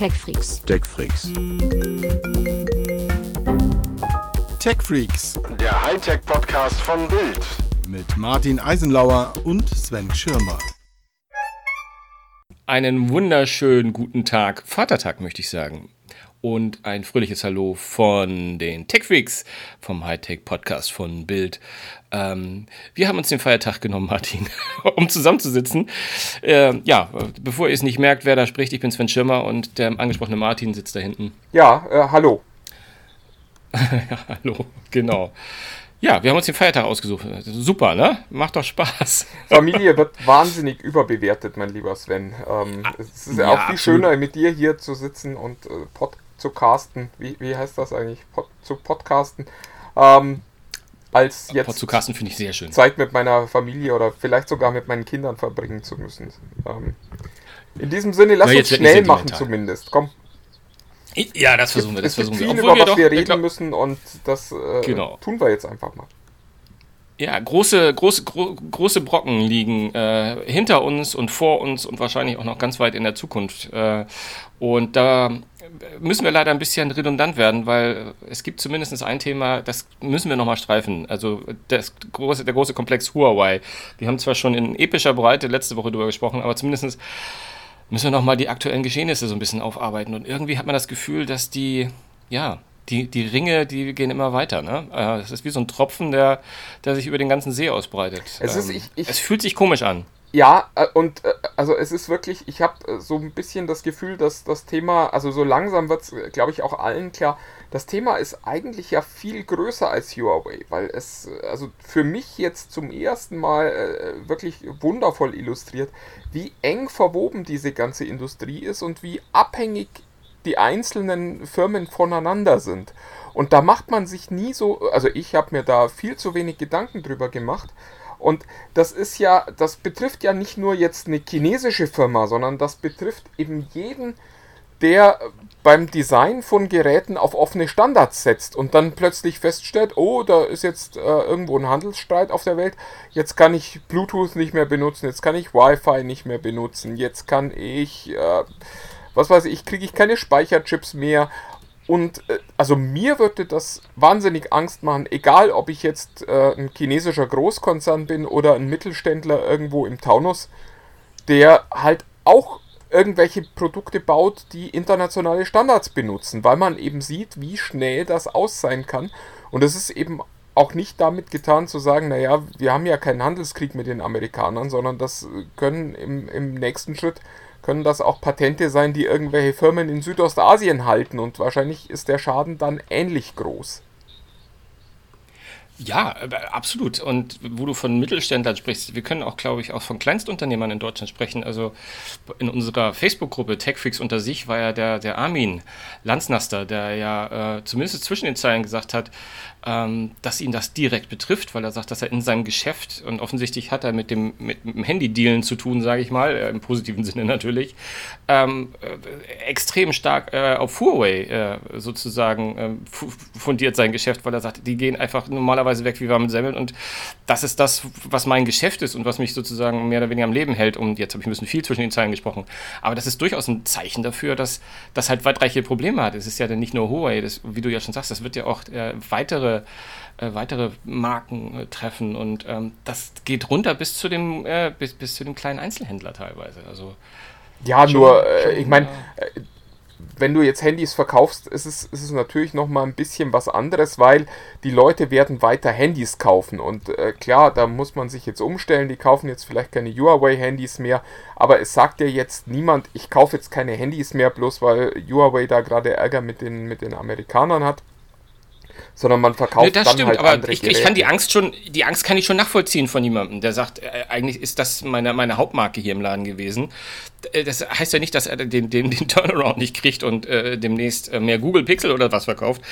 TechFreaks. TechFreaks. TechFreaks Der Hightech-Podcast von Bild. mit Martin Eisenlauer und Sven Schirmer. Einen wunderschönen guten Tag, Vatertag möchte ich sagen. Und ein fröhliches Hallo von den TechFreaks vom Hightech Podcast von Bild. Ähm, wir haben uns den Feiertag genommen, Martin, um zusammenzusitzen. Äh, ja, bevor ihr es nicht merkt, wer da spricht, ich bin Sven Schirmer und der angesprochene Martin sitzt da hinten. Ja, äh, hallo. Ja, hallo, genau. Ja, wir haben uns den Feiertag ausgesucht. Super, ne? Macht doch Spaß. Familie wird wahnsinnig überbewertet, mein lieber Sven. Ähm, es ist ja, auch viel absolut. schöner, mit dir hier zu sitzen und äh, Pod zu casten. Wie, wie heißt das eigentlich? Pod zu podcasten. Ähm, als jetzt Podcasten finde ich sehr schön. Zeit mit meiner Familie oder vielleicht sogar mit meinen Kindern verbringen zu müssen. Ähm, in diesem Sinne, lass Na, uns schnell machen zumindest. Komm, Ja, das versuchen wir, das es gibt versuchen wir. viel, Obwohl über was doch- wir ich reden glaub- müssen und das äh, Genau. tun wir jetzt einfach mal. Ja, große, große, gro große Brocken liegen äh, hinter uns und vor uns und wahrscheinlich auch noch ganz weit in der Zukunft. Äh, und da müssen wir leider ein bisschen redundant werden, weil es gibt zumindest ein Thema, das müssen wir nochmal streifen. Also das große, der große Komplex Huawei. Wir haben zwar schon in epischer Breite letzte Woche drüber gesprochen, aber zumindest müssen wir nochmal die aktuellen Geschehnisse so ein bisschen aufarbeiten. Und irgendwie hat man das Gefühl, dass die, ja, die, die Ringe, die gehen immer weiter. Ne? Äh, Es ist wie so ein Tropfen, der, der sich über den ganzen See ausbreitet. Es ist- Ähm, ich- ich- es fühlt sich komisch an. Ja, äh, und äh, also es ist wirklich, ich habe äh, so ein bisschen das Gefühl, dass das Thema, also so langsam wird es, glaube ich, auch allen klar, das Thema ist eigentlich ja viel größer als Huawei, weil es, also für mich jetzt zum ersten Mal wirklich wundervoll illustriert, wie eng verwoben diese ganze Industrie ist und wie abhängig die einzelnen Firmen voneinander sind. Und da macht man sich nie so, also ich habe mir da viel zu wenig Gedanken drüber gemacht. Und das ist ja, das betrifft ja nicht nur jetzt eine chinesische Firma, sondern das betrifft eben jeden, der beim Design von Geräten auf offene Standards setzt und dann plötzlich feststellt, oh, da ist jetzt äh, irgendwo ein Handelsstreit auf der Welt, jetzt kann ich Bluetooth nicht mehr benutzen, jetzt kann ich Wi-Fi nicht mehr benutzen, jetzt kann ich, äh, was weiß ich, kriege ich keine Speicherchips mehr. Und äh, also mir würde das wahnsinnig Angst machen, egal ob ich jetzt äh, ein chinesischer Großkonzern bin oder ein Mittelständler irgendwo im Taunus, der halt auch irgendwelche Produkte baut, die internationale Standards benutzen, weil man eben sieht, wie schnell das aus sein kann. Und es ist eben auch nicht damit getan zu sagen, naja, wir haben ja keinen Handelskrieg mit den Amerikanern, sondern das können im, im nächsten Schritt können das auch Patente sein, die irgendwelche Firmen in Südostasien halten und wahrscheinlich ist der Schaden dann ähnlich groß. Ja, äh, absolut. Und wo du von Mittelständlern sprichst, wir können auch, glaube ich, auch von Kleinstunternehmern in Deutschland sprechen. Also in unserer Facebook-Gruppe TechFix unter sich war ja der, der Armin Lanznaster, der ja äh, zumindest zwischen den Zeilen gesagt hat, ähm, dass ihn das direkt betrifft, weil er sagt, dass er in seinem Geschäft und offensichtlich hat er mit dem, mit dem Handy-Dealen zu tun, sage ich mal, äh, im positiven Sinne natürlich, ähm, äh, extrem stark äh, auf Huawei äh, sozusagen fu- fundiert sein Geschäft, weil er sagt, die gehen einfach normalerweise weg wie warme Semmeln und das ist das, was mein Geschäft ist und was mich sozusagen mehr oder weniger am Leben hält. Und jetzt habe ich ein bisschen viel zwischen den Zeilen gesprochen. Aber das ist durchaus ein Zeichen dafür, dass das halt weitreichende Probleme hat. Es ist ja dann nicht nur Huawei, das, wie du ja schon sagst, das wird ja auch äh, weitere, äh, weitere Marken äh, treffen und ähm, das geht runter bis zu dem, äh, bis, bis zu dem kleinen Einzelhändler teilweise. Also Ja, Schon- nur, äh, schon, ich meine, äh, wenn du jetzt Handys verkaufst, ist es, ist es natürlich nochmal ein bisschen was anderes, weil die Leute werden weiter Handys kaufen. Und äh, klar, da muss man sich jetzt umstellen. Die kaufen jetzt vielleicht keine Huawei-Handys mehr. Aber es sagt ja jetzt niemand, ich kaufe jetzt keine Handys mehr, bloß weil Huawei da gerade Ärger mit den, mit den Amerikanern hat. Sondern man verkauft Nee, das dann stimmt, halt aber andere ich, ich kann die Geräte. Angst schon, die Angst kann ich schon nachvollziehen von jemandem, der sagt, äh, eigentlich ist das meine, meine Hauptmarke hier im Laden gewesen. Äh, Das heißt ja nicht, dass er den, den, den Turnaround nicht kriegt und äh, demnächst äh, mehr Google Pixel oder was verkauft.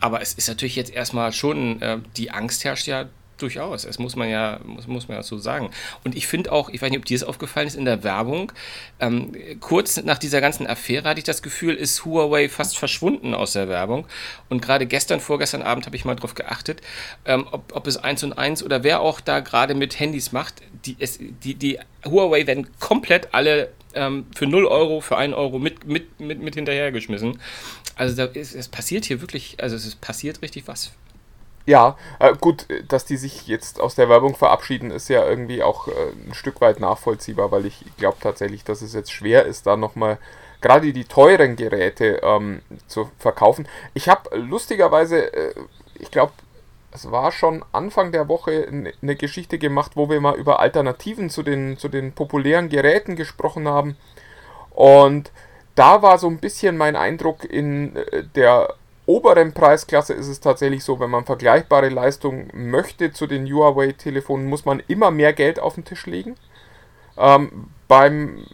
Aber es ist natürlich jetzt erstmal schon, äh, die Angst herrscht ja durchaus. Das muss man ja, muss, muss man ja so sagen. Und ich finde auch, ich weiß nicht, ob dir das aufgefallen ist, in der Werbung, ähm, kurz nach dieser ganzen Affäre hatte ich das Gefühl, ist Huawei fast verschwunden aus der Werbung. Und gerade gestern, vorgestern Abend habe ich mal drauf geachtet, ähm, ob, ob es eins und eins oder wer auch da gerade mit Handys macht, die, es, die, die Huawei werden komplett alle ähm, für 0 Euro, für 1 Euro mit, mit, mit, mit hinterhergeschmissen. Also da ist, es passiert hier wirklich, also es passiert richtig was. Ja, äh, gut, dass die sich jetzt aus der Werbung verabschieden, ist ja irgendwie auch äh, ein Stück weit nachvollziehbar, weil ich glaube tatsächlich, dass es jetzt schwer ist, da nochmal gerade die teuren Geräte ähm, zu verkaufen. Ich habe lustigerweise, äh, ich glaube, es war schon Anfang der Woche eine Geschichte gemacht, wo wir mal über Alternativen zu den, zu den populären Geräten gesprochen haben. Und da war so ein bisschen mein Eindruck, in äh, der oberen Preisklasse ist es tatsächlich so, wenn man vergleichbare Leistungen möchte zu den Huawei-Telefonen, muss man immer mehr Geld auf den Tisch legen. Ähm, beim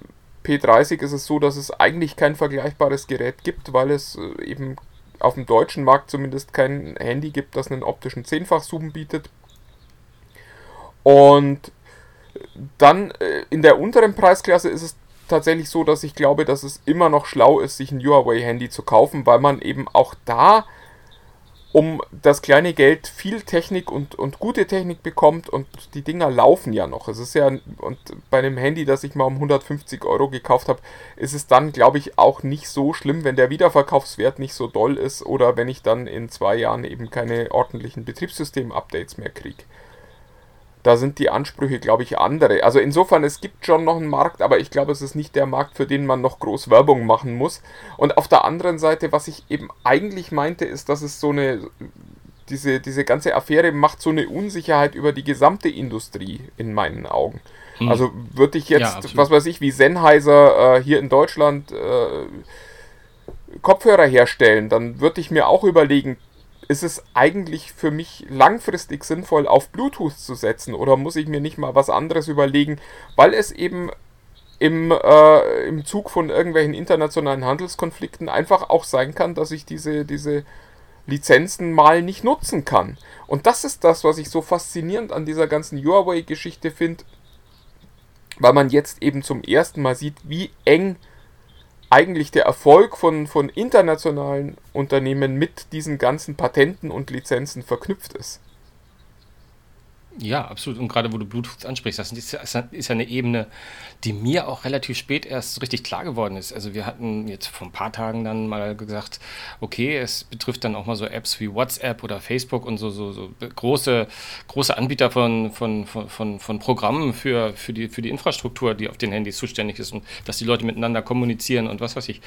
P30 ist es so, dass es eigentlich kein vergleichbares Gerät gibt, weil es äh, eben auf dem deutschen Markt zumindest kein Handy gibt, das einen optischen Zehnfach-Zoom bietet. Und dann äh, in der unteren Preisklasse ist es tatsächlich so, dass ich glaube, dass es immer noch schlau ist, sich ein Huawei-Handy zu kaufen, weil man eben auch da um das kleine Geld viel Technik und, und gute Technik bekommt und die Dinger laufen ja noch. Es ist ja, und bei einem Handy, das ich mal um 150 Euro gekauft habe, ist es dann, glaube ich, auch nicht so schlimm, wenn der Wiederverkaufswert nicht so doll ist oder wenn ich dann in zwei Jahren eben keine ordentlichen Betriebssystem-Updates mehr kriege da sind die Ansprüche, glaube ich, andere. Also insofern, es gibt schon noch einen Markt, aber ich glaube, es ist nicht der Markt, für den man noch groß Werbung machen muss. Und auf der anderen Seite, was ich eben eigentlich meinte, ist, dass es so eine, diese, diese ganze Affäre macht so eine Unsicherheit über die gesamte Industrie in meinen Augen. Hm. Also würde ich jetzt, ja, was weiß ich, wie Sennheiser äh, hier in Deutschland äh, Kopfhörer herstellen, dann würde ich mir auch überlegen, ist es eigentlich für mich langfristig sinnvoll, auf Bluetooth zu setzen oder muss ich mir nicht mal was anderes überlegen, weil es eben im, äh, im Zug von irgendwelchen internationalen Handelskonflikten einfach auch sein kann, dass ich diese, diese Lizenzen mal nicht nutzen kann. Und das ist das, was ich so faszinierend an dieser ganzen Huawei-Geschichte finde, weil man jetzt eben zum ersten Mal sieht, wie eng eigentlich der Erfolg von, von internationalen Unternehmen mit diesen ganzen Patenten und Lizenzen verknüpft ist. Ja, absolut. Und gerade wo du Bluetooth ansprichst, das ist ja, eine Ebene, die mir auch relativ spät erst richtig klar geworden ist. Also wir hatten jetzt vor ein paar Tagen dann mal gesagt, okay, es betrifft dann auch mal so Apps wie WhatsApp oder Facebook und so, so, so große, große Anbieter von, von, von, von, von Programmen für, für, die, für die Infrastruktur, die auf den Handys zuständig ist und dass die Leute miteinander kommunizieren und was weiß ich.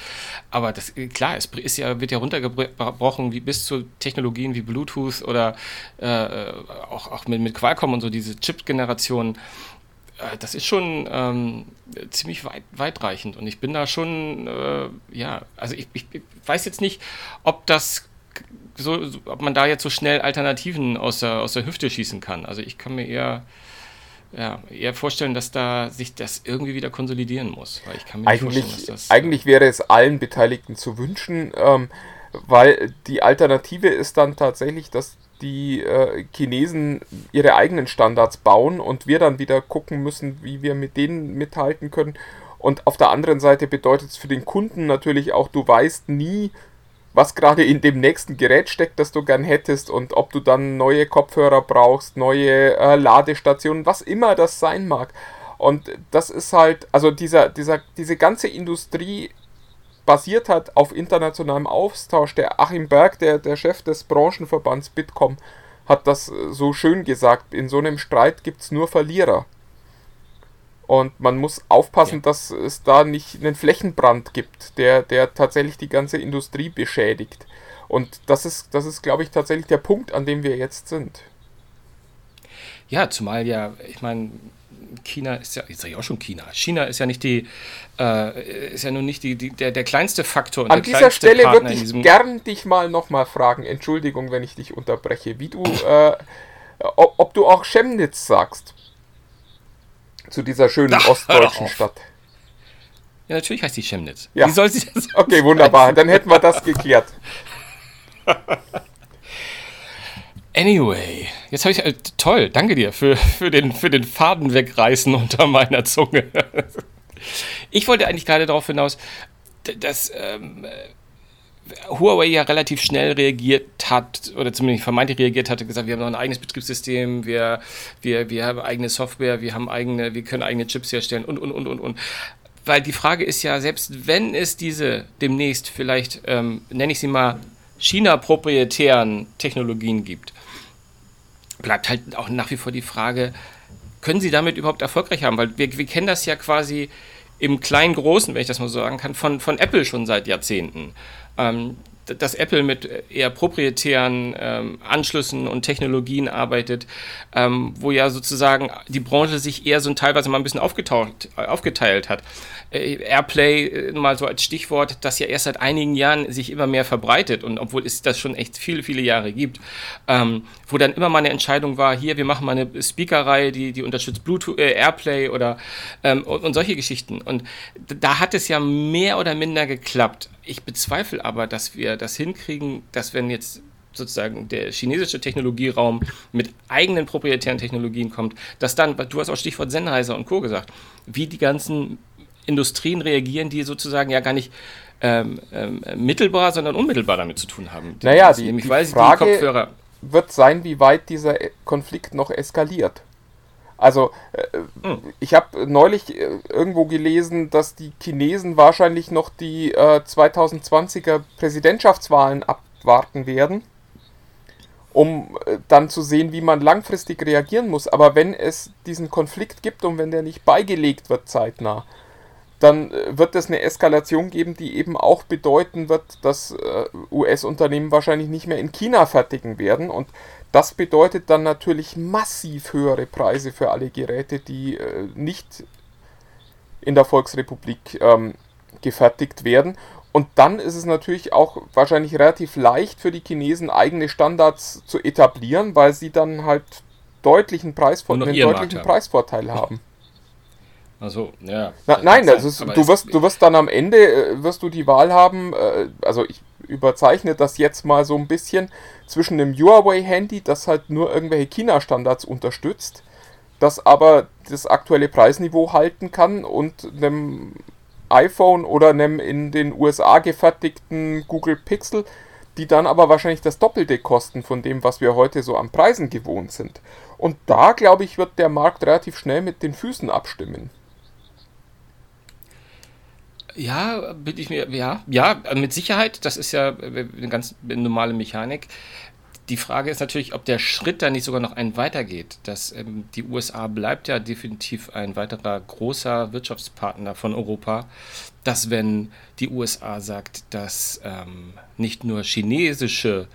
Aber das, klar, es ist ja, wird ja runtergebrochen wie bis zu Technologien wie Bluetooth oder äh, auch, auch mit, mit Qualcomm Qualcomm und so, diese Chip-Generation, äh, das ist schon ähm, ziemlich weit, weitreichend. Und ich bin da schon, äh, ja, also ich, ich, weiß jetzt nicht, ob das so, ob man da jetzt so schnell Alternativen aus der, aus der Hüfte schießen kann. Also ich kann mir eher, ja, eher vorstellen, dass da sich das irgendwie wieder konsolidieren muss. Weil ich kann mir eigentlich, vorstellen, dass das. Eigentlich wäre es allen Beteiligten zu wünschen, ähm, weil die Alternative ist dann tatsächlich, dass die äh, Chinesen ihre eigenen Standards bauen und wir dann wieder gucken müssen, wie wir mit denen mithalten können. Und auf der anderen Seite bedeutet es für den Kunden natürlich auch, du weißt nie, was gerade in dem nächsten Gerät steckt, das du gern hättest und ob du dann neue Kopfhörer brauchst, neue äh, Ladestationen, was immer das sein mag. Und das ist halt, also dieser, dieser, diese ganze Industrie basiert hat auf internationalem Austausch. Der Achim Berg, der, der Chef des Branchenverbands Bitkom, hat das äh, so schön gesagt. In so einem Streit gibt es nur Verlierer. Und man muss aufpassen, ja. dass es da nicht einen Flächenbrand gibt, der, der tatsächlich die ganze Industrie beschädigt. Und das ist, das ist, glaube ich, tatsächlich der Punkt, an dem wir jetzt sind. Ja, zumal ja, ich meine, China ist ja, jetzt sage ich auch schon China. China ist ja nicht die, äh, ist ja nun nicht die, die, der, der kleinste Faktor. An dieser Stelle würde ich gern dich mal nochmal fragen, Entschuldigung, wenn ich dich unterbreche, wie du, äh, ob, ob, du auch Chemnitz sagst. Zu dieser schönen Ach, ostdeutschen Stadt. Ja, natürlich heißt die Chemnitz. Ja. Wie soll sie das? Okay, wunderbar. Dann hätten wir das geklärt. Anyway, jetzt habe ich. Äh, toll, danke dir für, für, den, für den Faden wegreißen unter meiner Zunge. ich wollte eigentlich gerade darauf hinaus, dass ähm, Huawei ja relativ schnell reagiert hat, oder zumindest vermeintlich reagiert hatte, gesagt, wir haben noch ein eigenes Betriebssystem, wir, wir, wir haben eigene Software, wir haben eigene, wir können eigene Chips herstellen und und und und und weil die Frage ist ja, selbst wenn es diese demnächst vielleicht, ähm, nenne ich sie mal, China-proprietären Technologien gibt, bleibt halt auch nach wie vor die Frage, können sie damit überhaupt erfolgreich haben? Weil wir, wir kennen das ja quasi im kleinen Großen, wenn ich das mal so sagen kann, von, von Apple schon seit Jahrzehnten. Ähm, dass Apple mit eher proprietären ähm, Anschlüssen und Technologien arbeitet, ähm, wo ja sozusagen die Branche sich eher so teilweise mal ein bisschen aufgetaucht, aufgeteilt hat. Äh, Airplay äh, mal so als Stichwort, das ja erst seit einigen Jahren sich immer mehr verbreitet und obwohl es das schon echt viele, viele Jahre gibt, ähm, wo dann immer mal eine Entscheidung war, hier, wir machen mal eine Speakerreihe, die, die unterstützt Bluetooth, äh, Airplay oder ähm, und, und solche Geschichten. Und da hat es ja mehr oder minder geklappt. Ich bezweifle aber, dass wir das hinkriegen, dass wenn jetzt sozusagen der chinesische Technologieraum mit eigenen proprietären Technologien kommt, dass dann, du hast auch Stichwort Sennheiser und Co. gesagt, wie die ganzen Industrien reagieren, die sozusagen ja gar nicht ähm, ähm, mittelbar, sondern unmittelbar damit zu tun haben. Naja, die, nämlich, die Frage die Kopfhörer wird sein, wie weit dieser Konflikt noch eskaliert. Also, äh, hm. ich habe neulich äh, irgendwo gelesen, dass die Chinesen wahrscheinlich noch die äh, 2020er Präsidentschaftswahlen abwarten werden, um äh, dann zu sehen, wie man langfristig reagieren muss. Aber wenn es diesen Konflikt gibt und wenn der nicht beigelegt wird zeitnah, dann äh, wird es eine Eskalation geben, die eben auch bedeuten wird, dass äh, US-Unternehmen wahrscheinlich nicht mehr in China fertigen werden. Und das bedeutet dann natürlich massiv höhere Preise für alle Geräte, die äh, nicht in der Volksrepublik ähm, gefertigt werden. Und dann ist es natürlich auch wahrscheinlich relativ leicht für die Chinesen, eigene Standards zu etablieren, weil sie dann halt deutlichen Preisvor einen deutlichen Preisvorteil haben. Also, ja. Na, nein, also du wirst, du wirst dann am Ende, äh, wirst du die Wahl haben, äh, also ich überzeichne das jetzt mal so ein bisschen, zwischen einem Huawei-Handy, das halt nur irgendwelche China-Standards unterstützt, das aber das aktuelle Preisniveau halten kann und einem iPhone oder einem in den USA gefertigten Google Pixel, die dann aber wahrscheinlich das Doppelte kosten von dem, was wir heute so an Preisen gewohnt sind. Und da, glaube ich, wird der Markt relativ schnell mit den Füßen abstimmen. Ja, bin ich mir, ja, ja, mit Sicherheit. Das ist ja eine ganz normale Mechanik. Die Frage ist natürlich, ob der Schritt da nicht sogar noch einen weitergeht. Dass ähm, die USA bleibt ja definitiv ein weiterer großer Wirtschaftspartner von Europa. Dass wenn die USA sagt, dass ähm, nicht nur chinesische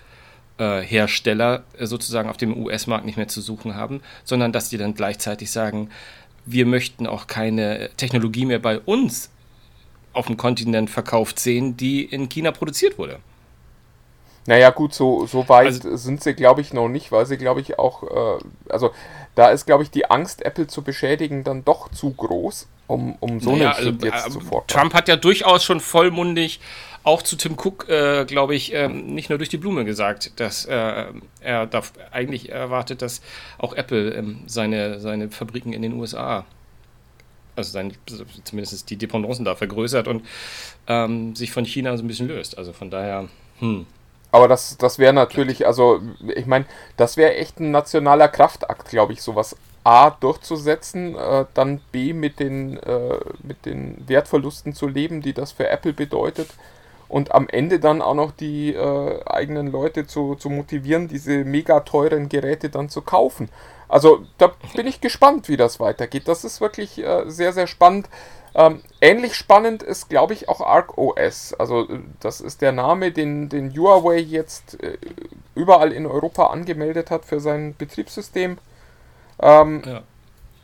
äh, Hersteller äh, sozusagen auf dem US-Markt nicht mehr zu suchen haben, sondern dass die dann gleichzeitig sagen, wir möchten auch keine Technologie mehr bei uns auf dem Kontinent verkauft sehen, die in China produziert wurde. Naja, gut, so, so weit also, sind sie, glaube ich, noch nicht, weil sie, glaube ich, auch, äh, also da ist, glaube ich, die Angst, Apple zu beschädigen, dann doch zu groß, um, um so naja, einen Schritt also, jetzt äh, zu vorkommen. Trump hat ja durchaus schon vollmundig auch zu Tim Cook, äh, glaube ich, äh, nicht nur durch die Blume gesagt, dass äh, er da eigentlich erwartet, dass auch Apple ähm, seine, seine Fabriken in den USA also sein, zumindest die Dependancen da vergrößert und ähm, sich von China so ein bisschen löst. Also von daher, hm. Aber das, das wäre natürlich, also ich meine, das wäre echt ein nationaler Kraftakt, glaube ich, sowas A durchzusetzen, äh, dann B mit den, äh, mit den Wertverlusten zu leben, die das für Apple bedeutet und am Ende dann auch noch die äh, eigenen Leute zu, zu motivieren, diese mega teuren Geräte dann zu kaufen. Also da bin ich gespannt, wie das weitergeht. Das ist wirklich äh, sehr, sehr spannend. Ähm, ähnlich spannend ist, glaube ich, auch Arc OS. Also das ist der Name, den, den Huawei jetzt äh, überall in Europa angemeldet hat für sein Betriebssystem. Ähm, ja.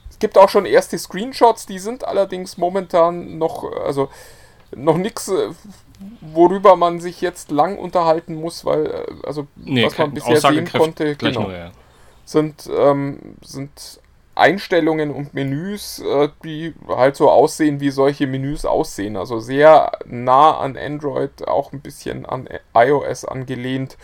Es gibt auch schon erste Screenshots, die sind allerdings momentan noch, also noch nichts, äh, worüber man sich jetzt lang unterhalten muss, weil, äh, also nee, was man bisher sehen konnte, genau. Nur, ja sind, ähm, sind Einstellungen und Menüs, äh, die halt so aussehen, wie solche Menüs aussehen. Also sehr nah an Android, auch ein bisschen an iOS angelehnt,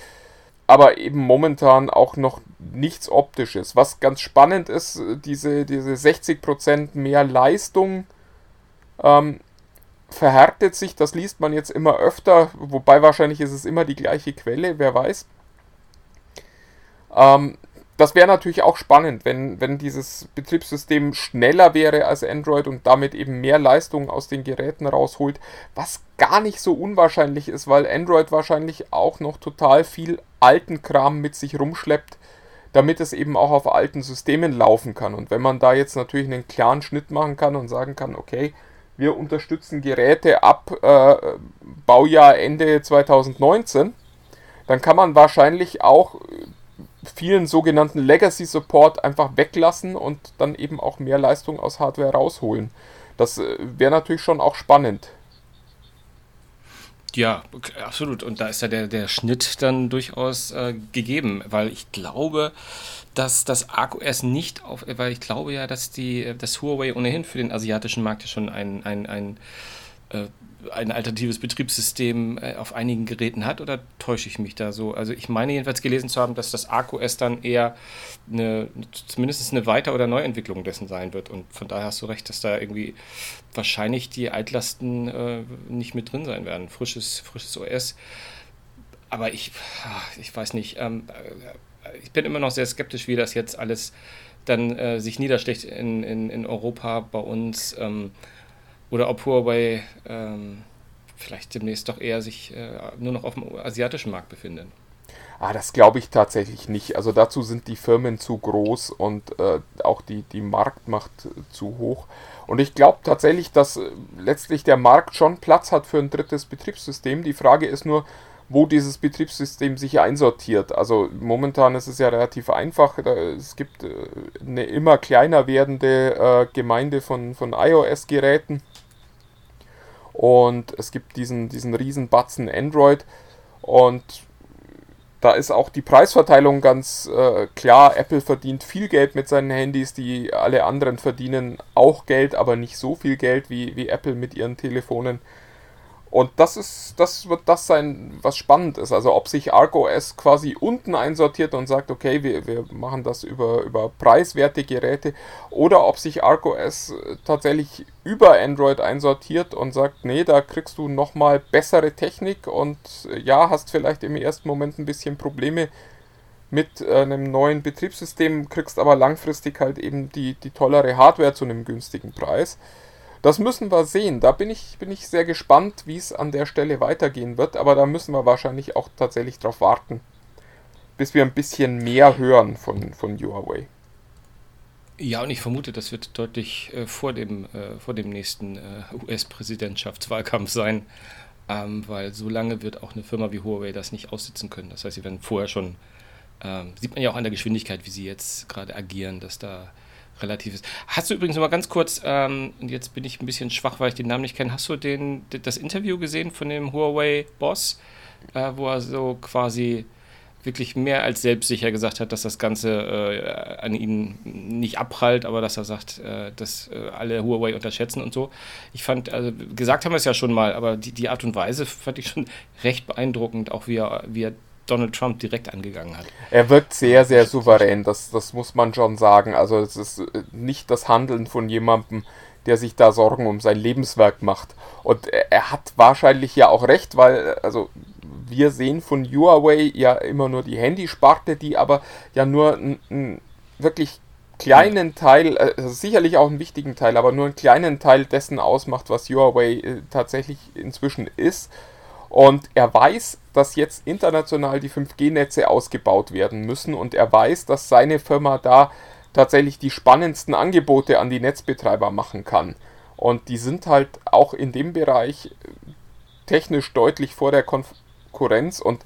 aber eben momentan auch noch nichts Optisches. Was ganz spannend ist, diese, diese 60% mehr Leistung ähm, verhärtet sich, das liest man jetzt immer öfter, wobei wahrscheinlich ist es immer die gleiche Quelle, wer weiß. Ähm, das wäre natürlich auch spannend, wenn, wenn dieses Betriebssystem schneller wäre als Android und damit eben mehr Leistung aus den Geräten rausholt, was gar nicht so unwahrscheinlich ist, weil Android wahrscheinlich auch noch total viel alten Kram mit sich rumschleppt, damit es eben auch auf alten Systemen laufen kann. Und wenn man da jetzt natürlich einen klaren Schnitt machen kann und sagen kann, okay, wir unterstützen Geräte ab äh, Baujahr Ende 2019, dann kann man wahrscheinlich auch vielen sogenannten Legacy Support einfach weglassen und dann eben auch mehr Leistung aus Hardware rausholen. Das äh, wäre natürlich schon auch spannend. Ja, absolut. Und da ist ja der, der Schnitt dann durchaus äh, gegeben, weil ich glaube, dass das ArcOS nicht auf, weil ich glaube ja, dass die, dass Huawei ohnehin für den asiatischen Markt schon ein, ein, ein äh, ein alternatives Betriebssystem äh, auf einigen Geräten hat oder täusche ich mich da so? Also ich meine jedenfalls gelesen zu haben, dass das ArcOS dann eher eine, zumindest eine Weiter- oder Neuentwicklung dessen sein wird und von daher hast du recht, dass da irgendwie wahrscheinlich die Altlasten äh, nicht mit drin sein werden. Frisches, frisches OS. Aber ich, ich weiß nicht, ähm, äh, ich bin immer noch sehr skeptisch, wie das jetzt alles dann äh, sich niederschlägt in, in, in Europa bei uns. Ähm, oder ob Huawei ähm, vielleicht demnächst doch eher sich äh, nur noch auf dem asiatischen Markt befindet. Ah, das glaube ich tatsächlich nicht. Also dazu sind die Firmen zu groß und äh, auch die, die Marktmacht zu hoch. Und ich glaube tatsächlich, dass äh, letztlich der Markt schon Platz hat für ein drittes Betriebssystem. Die Frage ist nur, wo dieses Betriebssystem sich einsortiert. Also momentan ist es ja relativ einfach. Es gibt äh, eine immer kleiner werdende äh, Gemeinde von, von iOS-Geräten und es gibt diesen, diesen riesen Batzen Android und da ist auch die Preisverteilung ganz äh, klar. Apple verdient viel Geld mit seinen Handys, die alle anderen verdienen auch Geld, aber nicht so viel Geld wie, wie Apple mit ihren Telefonen. Und das ist, das wird das sein, was spannend ist. Also ob sich ArcOS quasi unten einsortiert und sagt, okay, wir, wir machen das über, über preiswerte Geräte, oder ob sich ArcOS tatsächlich über Android einsortiert und sagt, nee, da kriegst du nochmal bessere Technik und ja, hast vielleicht im ersten Moment ein bisschen Probleme mit einem neuen Betriebssystem, kriegst aber langfristig halt eben die, die tollere Hardware zu einem günstigen Preis. Das müssen wir sehen. Da bin ich, bin ich sehr gespannt, wie es an der Stelle weitergehen wird. Aber da müssen wir wahrscheinlich auch tatsächlich drauf warten, bis wir ein bisschen mehr hören von, von Huawei. Ja, und ich vermute, das wird deutlich äh, vor, dem, äh, vor dem nächsten äh, US-Präsidentschaftswahlkampf sein, ähm, weil so lange wird auch eine Firma wie Huawei das nicht aussitzen können. Das heißt, sie werden vorher schon, ähm, sieht man ja auch an der Geschwindigkeit, wie sie jetzt gerade agieren, dass da relativ ist. Hast du übrigens noch mal ganz kurz, ähm, und jetzt bin ich ein bisschen schwach, weil ich den Namen nicht kenne, hast du den, das Interview gesehen von dem Huawei-Boss, äh, wo er so quasi wirklich mehr als selbstsicher gesagt hat, dass das Ganze äh, an ihn nicht abprallt, aber dass er sagt, äh, dass äh, alle Huawei unterschätzen und so. Ich fand, also gesagt haben wir es ja schon mal, aber die, die Art und Weise fand ich schon recht beeindruckend, auch wie er, wie er Donald Trump direkt angegangen hat. Er wirkt sehr, sehr souverän, das, das muss man schon sagen. Also es ist äh, nicht das Handeln von jemandem, der sich da Sorgen um sein Lebenswerk macht. Und er hat wahrscheinlich ja auch recht, weil, also wir sehen von Huawei ja immer nur die Handysparte, die aber ja nur einen wirklich kleinen Teil, also sicherlich auch einen wichtigen Teil, aber nur einen kleinen Teil dessen ausmacht, was Huawei äh, tatsächlich inzwischen ist. Und er weiß, dass jetzt international die 5G-Netze ausgebaut werden müssen und er weiß, dass seine Firma da tatsächlich die spannendsten Angebote an die Netzbetreiber machen kann. Und die sind halt auch in dem Bereich technisch deutlich vor der Konkurrenz und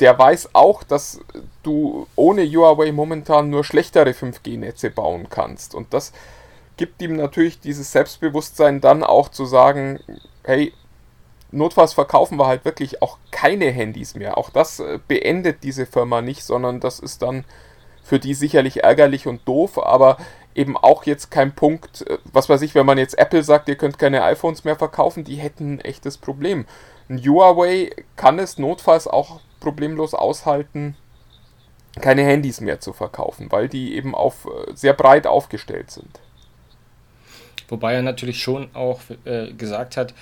der weiß auch, dass du ohne Huawei momentan nur schlechtere 5G-Netze bauen kannst. Und das gibt ihm natürlich dieses Selbstbewusstsein dann auch zu sagen, hey, notfalls verkaufen wir halt wirklich auch keine Handys mehr. Auch das äh, beendet diese Firma nicht, sondern das ist dann für die sicherlich ärgerlich und doof, aber eben auch jetzt kein Punkt, äh, was weiß ich, wenn man jetzt Apple sagt, ihr könnt keine iPhones mehr verkaufen, die hätten ein echtes Problem. Ein Huawei kann es notfalls auch problemlos aushalten, keine Handys mehr zu verkaufen, weil die eben auf äh, sehr breit aufgestellt sind. Wobei er natürlich schon auch äh, gesagt hat,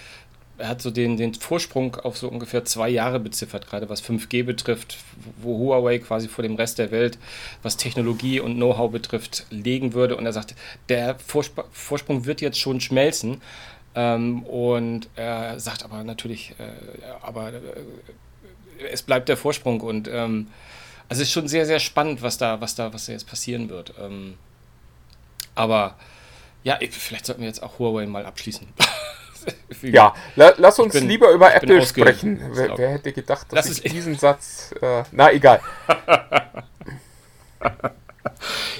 er hat so den, den Vorsprung auf so ungefähr zwei Jahre beziffert, gerade was 5G betrifft, wo Huawei quasi vor dem Rest der Welt, was Technologie und Know-how betrifft, legen würde. Und er sagt, der Vorsp Vorsprung wird jetzt schon schmelzen. Ähm, und er sagt aber natürlich, äh, aber äh, es bleibt der Vorsprung und ähm, also es ist schon sehr, sehr spannend, was da, was da, was da jetzt passieren wird. Ähm, aber ja, vielleicht sollten wir jetzt auch Huawei mal abschließen. ja, la, lass uns bin, lieber über Apple sprechen. Wer, wer, hätte gedacht, dass lass ich diesen Satz. Äh, na, egal.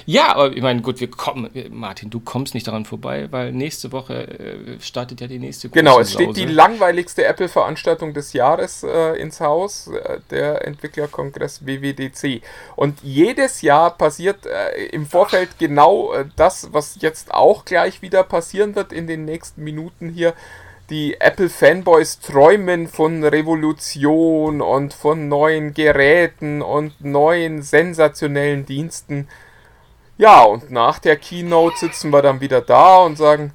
Ja, aber ich meine, gut, wir kommen, Martin, du kommst nicht daran vorbei, weil nächste Woche äh, startet ja die nächste Genau, es steht die langweiligste Apple-Veranstaltung des Jahres äh, ins Haus, äh, der Entwicklerkongress WWDC. Und jedes Jahr passiert äh, im Vorfeld genau äh, das, was jetzt auch gleich wieder passieren wird in den nächsten Minuten hier die Apple-Fanboys träumen von Revolution und von neuen Geräten und neuen sensationellen Diensten. Ja, und nach der Keynote sitzen wir dann wieder da und sagen,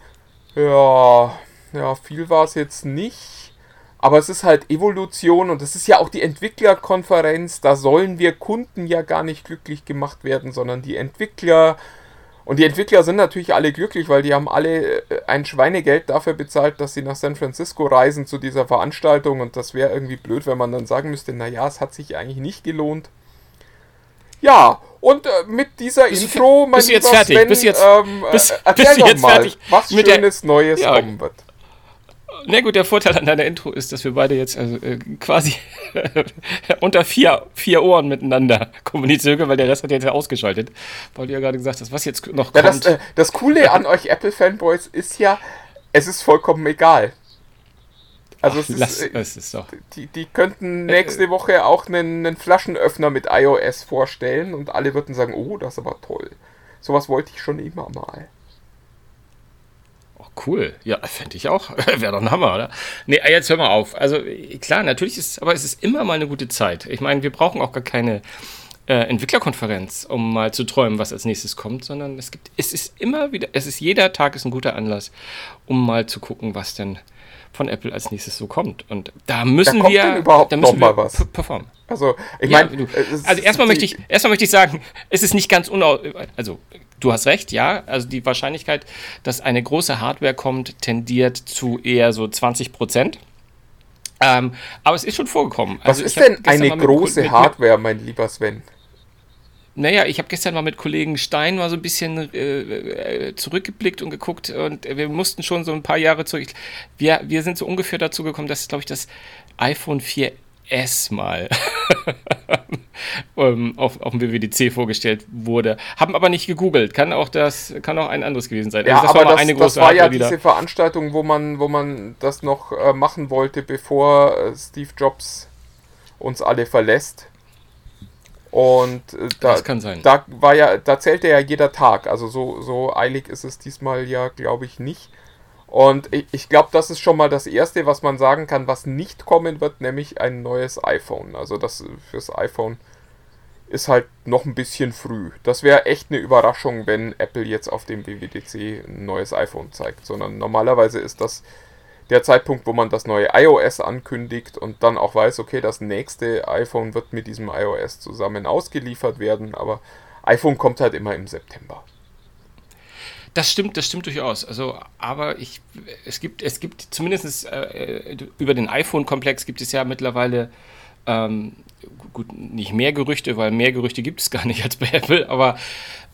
ja, ja, viel war es jetzt nicht. Aber es ist halt Evolution und es ist ja auch die Entwicklerkonferenz. Da sollen wir Kunden ja gar nicht glücklich gemacht werden, sondern die Entwickler. Und die Entwickler sind natürlich alle glücklich, weil die haben alle äh, ein Schweinegeld dafür bezahlt, dass sie nach San Francisco reisen zu dieser Veranstaltung. Und das wäre irgendwie blöd, wenn man dann sagen müsste, naja, es hat sich eigentlich nicht gelohnt. Ja, und äh, mit dieser bist Intro, mein bist lieber jetzt fertig? Sven, bist jetzt, ähm, bist, äh, doch jetzt mal, fertig was Schönes der, Neues ja, kommen wird. Na gut, der Vorteil an deiner Intro ist, dass wir beide jetzt also, äh, quasi unter vier, vier Ohren miteinander kommunizieren können, weil der Rest hat jetzt ja ausgeschaltet. Weil du ja gerade gesagt hast, was jetzt noch ja, kommt. Das, äh, das Coole an euch Apple-Fanboys ist ja, es ist vollkommen egal. Also Ach, es lass, ist, äh, es ist doch. Die, die könnten äh, nächste Woche auch einen, einen, Flaschenöffner mit iOS vorstellen und alle würden sagen, oh, das ist aber toll. Sowas wollte ich schon immer mal. Oh, cool. Ja, fände ich auch. Wäre doch ein Hammer, oder? Nee, äh, jetzt hör mal auf. Also klar, natürlich ist aber es ist immer mal eine gute Zeit. Ich meine, wir brauchen auch gar keine äh, Entwicklerkonferenz, um mal zu träumen, was als nächstes kommt, sondern es gibt, es ist immer wieder, es ist jeder Tag ist ein guter Anlass, um mal zu gucken, was denn von Apple als nächstes so kommt. Und da müssen da wir, überhaupt da müssen noch wir was. performen. Also, ich ja, meine, also erstmal möchte ich, erstmal möchte ich sagen, es ist nicht ganz unau, also du hast recht, ja, also die Wahrscheinlichkeit, dass eine große Hardware kommt, tendiert zu eher so 20 Prozent. Ähm, aber es ist schon vorgekommen. Was also ist denn eine große mit, mit, Hardware, mein lieber Sven? Naja, ich habe gestern mal mit Kollegen Stein mal so ein bisschen äh, äh, zurückgeblickt und geguckt und wir mussten schon so ein paar Jahre zurück. Wir, wir sind so ungefähr dazu gekommen, dass, glaube ich, das iPhone 4S mal um, auf, auf dem WWDC vorgestellt wurde. Haben aber nicht gegoogelt. Kann auch das, kann auch ein anderes gewesen sein. Ja, also das aber war das, das war ja wieder. diese Veranstaltung, wo man, wo man das noch äh, machen wollte, bevor äh, Steve Jobs uns alle verlässt. Und äh, da, da war ja, da zählte ja jeder Tag. Also so, so eilig ist es diesmal ja, glaube ich, nicht. Und ich, ich glaube, das ist schon mal das Erste, was man sagen kann, was nicht kommen wird, nämlich ein neues iPhone. Also das fürs iPhone ist halt noch ein bisschen früh. Das wäre echt eine Überraschung, wenn Apple jetzt auf dem WWDC ein neues iPhone zeigt. Sondern normalerweise ist das der Zeitpunkt, wo man das neue iOS ankündigt und dann auch weiß, okay, das nächste iPhone wird mit diesem iOS zusammen ausgeliefert werden, aber iPhone kommt halt immer im September. Das stimmt, das stimmt durchaus. Also, aber ich, es gibt, es gibt zumindest äh, über den iPhone-Komplex gibt es ja mittlerweile ähm, gut, nicht mehr Gerüchte, weil mehr Gerüchte gibt es gar nicht als bei Apple, aber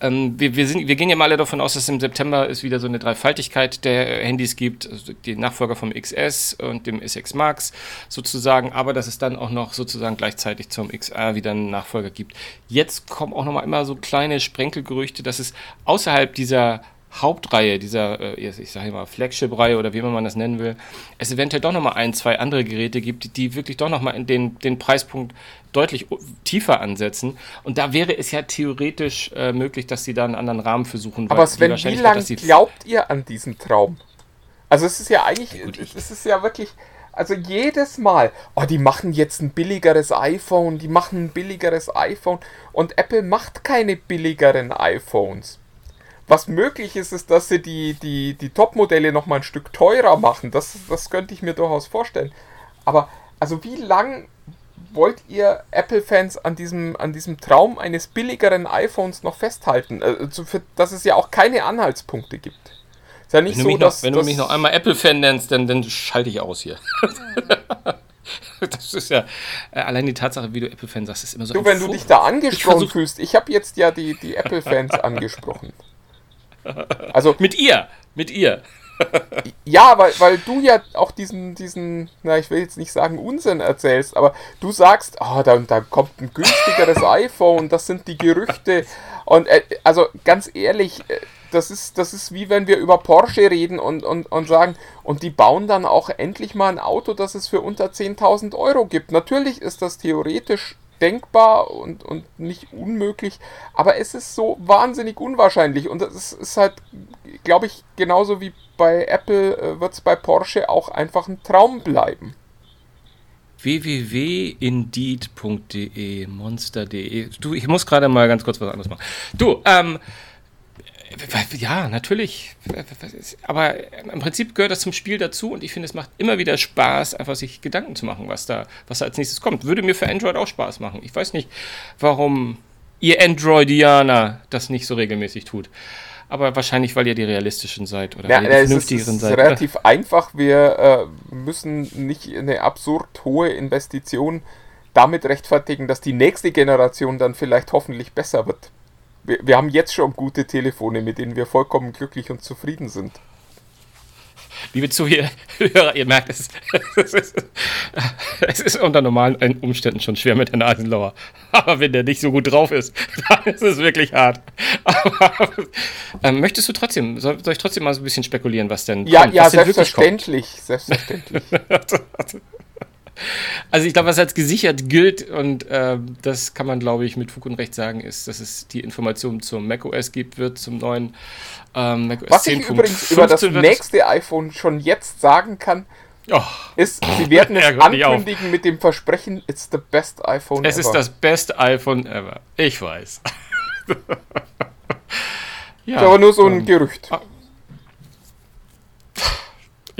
ähm, wir, wir, sind, wir gehen ja mal davon aus, dass im September es wieder so eine Dreifaltigkeit der Handys gibt, also die Nachfolger vom XS und dem SX Max sozusagen, aber dass es dann auch noch sozusagen gleichzeitig zum XR wieder einen Nachfolger gibt. Jetzt kommen auch nochmal immer so kleine Sprenkelgerüchte, dass es außerhalb dieser Hauptreihe, dieser, äh, ich sage mal, Flagship-Reihe oder wie man das nennen will, es eventuell doch nochmal ein, zwei andere Geräte gibt, die wirklich doch nochmal den, den Preispunkt deutlich tiefer ansetzen. Und da wäre es ja theoretisch äh, möglich, dass sie da einen anderen Rahmen versuchen. Aber Sven, wie lange glaubt ihr an diesen Traum? Also es ist ja eigentlich, ja, gut, es ist ja wirklich, also jedes Mal, oh, die machen jetzt ein billigeres iPhone, die machen ein billigeres iPhone und Apple macht keine billigeren iPhones. Was möglich ist, ist, dass sie die, die, die Top-Modelle nochmal ein Stück teurer machen. Das, das könnte ich mir durchaus vorstellen. Aber also wie lang wollt ihr Apple-Fans an diesem, an diesem Traum eines billigeren iPhones noch festhalten? Also für, dass es ja auch keine Anhaltspunkte gibt. Ist ja nicht wenn so, dass, noch, wenn dass, du mich noch einmal Apple-Fan nennst, dann, dann schalte ich aus hier. das ist ja äh, allein die Tatsache, wie du Apple-Fan sagst, ist immer so. Du, wenn Furcht. du dich da angesprochen ich fühlst, ich habe jetzt ja die, die Apple-Fans angesprochen. Also mit ihr, mit ihr. ja, weil, weil du ja auch diesen, diesen, na, ich will jetzt nicht sagen Unsinn erzählst, aber du sagst, oh, da, da kommt ein günstigeres iPhone, das sind die Gerüchte. Und äh, also ganz ehrlich, äh, das ist, das ist wie wenn wir über Porsche reden und, und, und sagen, und die bauen dann auch endlich mal ein Auto, das es für unter 10.000 Euro gibt. Natürlich ist das theoretisch denkbar und, und nicht unmöglich, aber es ist so wahnsinnig unwahrscheinlich und es ist halt, glaube ich, genauso wie bei Apple äh, wird es bei Porsche auch einfach ein Traum bleiben www.indeed.de, monster.de. Du, ich muss gerade mal ganz kurz was anderes machen. Du, ähm, ja, natürlich. Aber im Prinzip gehört das zum Spiel dazu und ich finde, es macht immer wieder Spaß, einfach sich Gedanken zu machen, was da, was da als nächstes kommt. Würde mir für Android auch Spaß machen. Ich weiß nicht, warum ihr Androidianer das nicht so regelmäßig tut. Aber wahrscheinlich, weil ihr die realistischen seid oder ja, weil ihr die vernünftigeren seid. Es ist relativ einfach. Wir äh, müssen nicht eine absurd hohe Investition damit rechtfertigen, dass die nächste Generation dann vielleicht hoffentlich besser wird wir, wir haben jetzt schon gute Telefone, mit denen wir vollkommen glücklich und zufrieden sind. Liebe Zuhörer, ihr merkt, es ist, es, ist, es ist unter normalen Umständen schon schwer mit Herrn Eisenlauer. Aber wenn der nicht so gut drauf ist, dann ist es wirklich hart. Aber, ähm, möchtest du trotzdem, soll, soll, ich trotzdem mal so ein bisschen spekulieren, was denn ja, kommt? Ja, selbstverständlich, selbstverständlich. Also ich glaube, was als gesichert gilt, und äh, das kann man, glaube ich, mit Fug und Recht sagen, ist, dass es die Informationen zum macOS gibt, wird zum neuen ähm, macOS Was 10. ich übrigens über das nächste iPhone schon jetzt sagen kann, oh. ist, sie werden es ankündigen mit dem Versprechen, it's the best iPhone es ever. Es ist das beste iPhone ever. Ich weiß. ja, ist aber nur so ein ähm, Gerücht.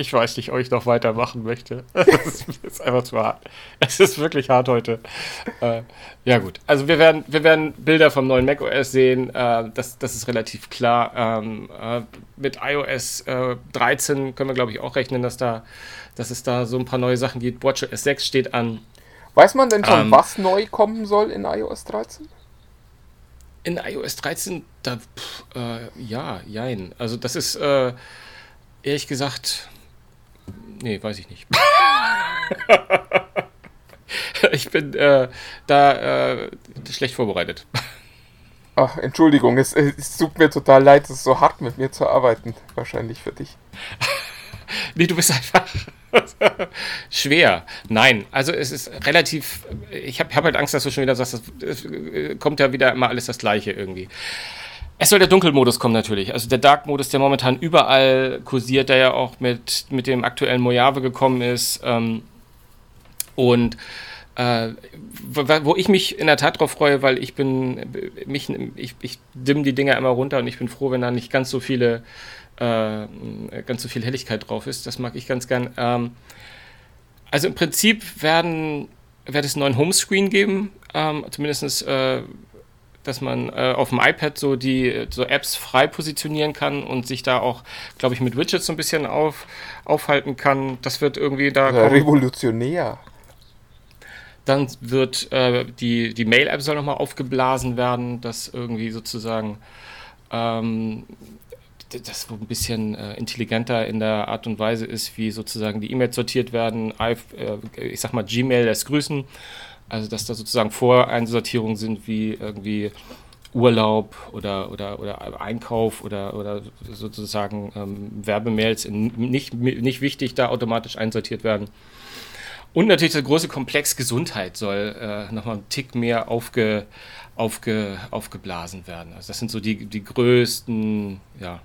Ich weiß nicht, ob ich noch weitermachen möchte. Es ist einfach zu hart. Es ist wirklich hart heute. Äh, ja, gut. Also, wir werden, wir werden Bilder vom neuen macOS sehen. Äh, das, das ist relativ klar. Ähm, äh, mit iOS 13 äh, können wir, glaube ich, auch rechnen, dass, da, dass es da so ein paar neue Sachen gibt. WatchOS 6 steht an. Weiß man denn schon, ähm, was neu kommen soll in iOS 13? In iOS 13, da, pff, äh, ja, jein. Also, das ist äh, ehrlich gesagt Nee, weiß ich nicht. ich bin äh, da äh, schlecht vorbereitet. Ach, Entschuldigung, es, es tut mir total leid, es ist so hart mit mir zu arbeiten, wahrscheinlich für dich. nee, du bist einfach schwer. Nein, also es ist relativ. Ich habe hab halt Angst, dass du schon wieder sagst, es kommt ja wieder immer alles das Gleiche irgendwie. Es soll der Dunkelmodus kommen natürlich. Also der Dark-Modus, der momentan überall kursiert, der ja auch mit, mit dem aktuellen Mojave gekommen ist. Ähm, und äh, wo ich mich in der Tat drauf freue, weil ich bin, mich, ich, ich dimm die Dinger immer runter und ich bin froh, wenn da nicht ganz so viele, äh, ganz so viel Helligkeit drauf ist. Das mag ich ganz gern. Ähm, also im Prinzip werden, wird es einen neuen Homescreen geben, ähm, zumindest äh, dass man äh, auf dem iPad so die so Apps frei positionieren kann und sich da auch, glaube ich, mit Widgets so ein bisschen auf, aufhalten kann. Das wird irgendwie da. Ja, revolutionär. Dann wird äh, die, die Mail-App soll nochmal aufgeblasen werden, dass irgendwie sozusagen ähm, das so ein bisschen äh, intelligenter in der Art und Weise ist, wie sozusagen die E-Mails sortiert werden. I, äh, ich sag mal, Gmail lässt grüßen also dass da sozusagen Voreinsortierungen sind wie irgendwie Urlaub oder, oder, oder Einkauf oder, oder sozusagen ähm, Werbemails nicht, nicht wichtig da automatisch einsortiert werden. Und natürlich der große Komplex Gesundheit soll äh, nochmal einen Tick mehr aufge, aufge, aufgeblasen werden. Also das sind so die, die größten, ja,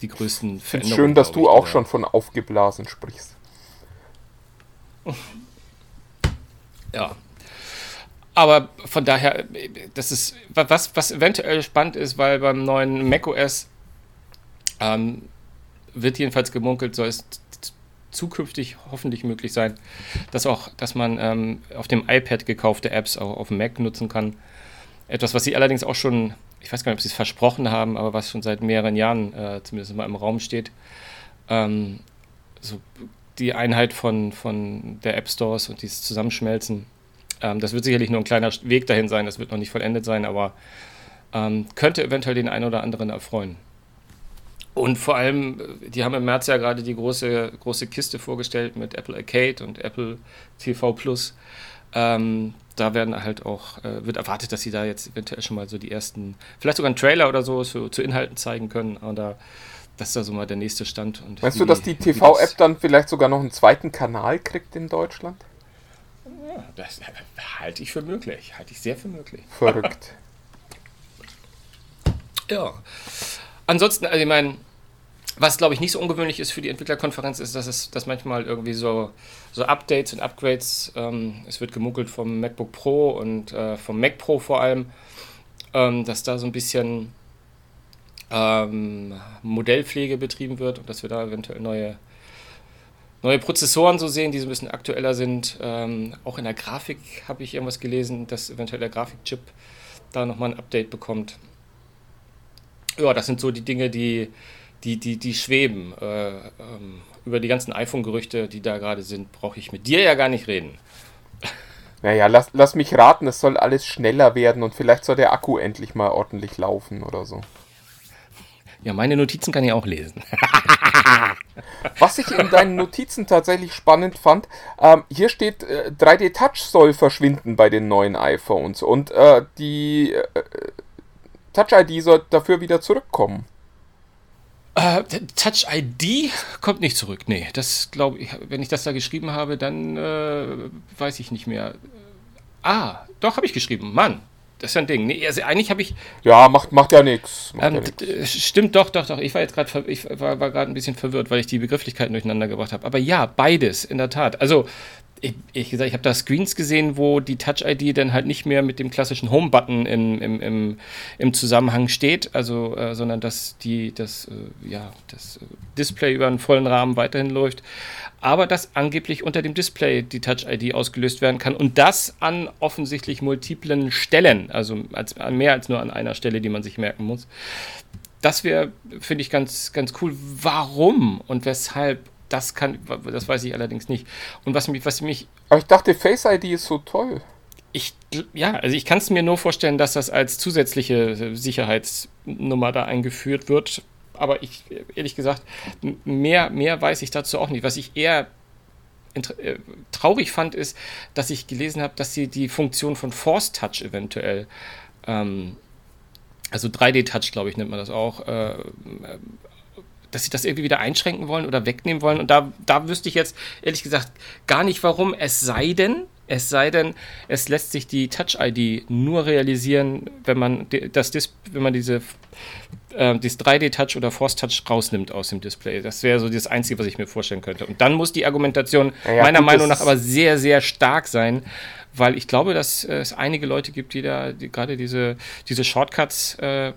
die größten Veränderungen. Schön, dass du auch schon von aufgeblasen sprichst. Ja. aber von daher, das ist was, was eventuell spannend ist, weil beim neuen macOS ähm, wird jedenfalls gemunkelt, soll es zukünftig hoffentlich möglich sein, dass auch, dass man ähm, auf dem iPad gekaufte Apps auch auf dem Mac nutzen kann. Etwas, was sie allerdings auch schon, ich weiß gar nicht, ob sie es versprochen haben, aber was schon seit mehreren Jahren äh, zumindest mal im Raum steht. Ähm, so die Einheit von, von der App Stores und dieses Zusammenschmelzen. Ähm, das wird sicherlich nur ein kleiner Weg dahin sein, das wird noch nicht vollendet sein, aber ähm, könnte eventuell den einen oder anderen erfreuen. Und vor allem, die haben im März ja gerade die große, große Kiste vorgestellt mit Apple Arcade und Apple TV Plus. Ähm, da werden halt auch, äh, wird erwartet, dass sie da jetzt eventuell schon mal so die ersten, vielleicht sogar einen Trailer oder so zu, zu Inhalten zeigen können. Oder das ist da so mal der nächste Stand. Und Meinst du, dass die TV-App dann vielleicht sogar noch einen zweiten Kanal kriegt in Deutschland? Ja, das halte ich für möglich. Halte ich sehr für möglich. Verrückt. ja. Ansonsten, also ich meine, was glaube ich nicht so ungewöhnlich ist für die Entwicklerkonferenz, ist, dass es dass manchmal irgendwie so, so Updates und Upgrades, ähm, es wird gemunkelt vom MacBook Pro und äh, vom Mac Pro vor allem, ähm, dass da so ein bisschen ähm, Modellpflege betrieben wird und dass wir da eventuell neue, neue Prozessoren so sehen, die so ein bisschen aktueller sind. Ähm, auch in der Grafik habe ich irgendwas gelesen, dass eventuell der Grafikchip da nochmal ein Update bekommt ja, das sind so die Dinge, die, die, die, die schweben. Äh, ähm, über die ganzen iPhone-Gerüchte, die da gerade sind, brauche ich mit dir ja gar nicht reden. Naja, lass, lass mich raten, es soll alles schneller werden und vielleicht soll der Akku endlich mal ordentlich laufen oder so. Ja, meine Notizen kann ich auch lesen. Was ich in deinen Notizen tatsächlich spannend fand, ähm, hier steht, äh, 3D Touch soll verschwinden bei den neuen iPhones und äh, die äh, Touch ID soll dafür wieder zurückkommen. Äh, Touch ID kommt nicht zurück. Nee, das glaube ich, wenn ich das da geschrieben habe, dann äh, weiß ich nicht mehr. Ah, doch, habe ich geschrieben. Mann, das ist ja ein Ding. Nee, also eigentlich habe ich. Ja, macht, macht ja nichts. Ähm, ja stimmt, doch, doch, doch. Ich war jetzt gerade ich war, war gerade ein bisschen verwirrt, weil ich die Begrifflichkeiten durcheinander gebracht habe. Aber ja, beides, in der Tat. Also ich, ich gesagt, ich habe da Screens gesehen, wo die Touch-ID dann halt nicht mehr mit dem klassischen Home-Button im, im, im, im, Zusammenhang steht, also, äh, sondern dass die, das, äh, ja, das äh, Display über einen vollen Rahmen weiterhin läuft, aber dass angeblich unter dem Display die Touch-ID ausgelöst werden kann und das an offensichtlich multiplen Stellen, also als, mehr als nur an einer Stelle, die man sich merken muss. Das wäre, finde ich, ganz, ganz cool. Warum und weshalb das kann, das weiß ich allerdings nicht. Und was mich, was mich. Aber ich dachte, Face ID ist so toll. Ich, ja, also ich kann es mir nur vorstellen, dass das als zusätzliche Sicherheitsnummer da eingeführt wird. Aber ich, ehrlich gesagt, mehr, mehr weiß ich dazu auch nicht. Was ich eher äh, traurig fand, ist, dass ich gelesen habe, dass sie die Funktion von Force Touch eventuell, ähm, also 3D-Touch, glaube ich, nennt man das auch, äh, dass sie das irgendwie wieder einschränken wollen oder wegnehmen wollen. Und da, da wüsste ich jetzt ehrlich gesagt gar nicht warum. Es sei denn, es sei denn, es lässt sich die Touch-ID nur realisieren, wenn man das wenn man diese äh, dieses 3D-Touch oder Force-Touch rausnimmt aus dem Display. Das wäre so das Einzige, was ich mir vorstellen könnte. Und dann muss die Argumentation ja, meiner gut, Meinung nach aber sehr, sehr stark sein, weil ich glaube, dass es einige Leute gibt, die da die, gerade diese, diese Shortcuts äh, äh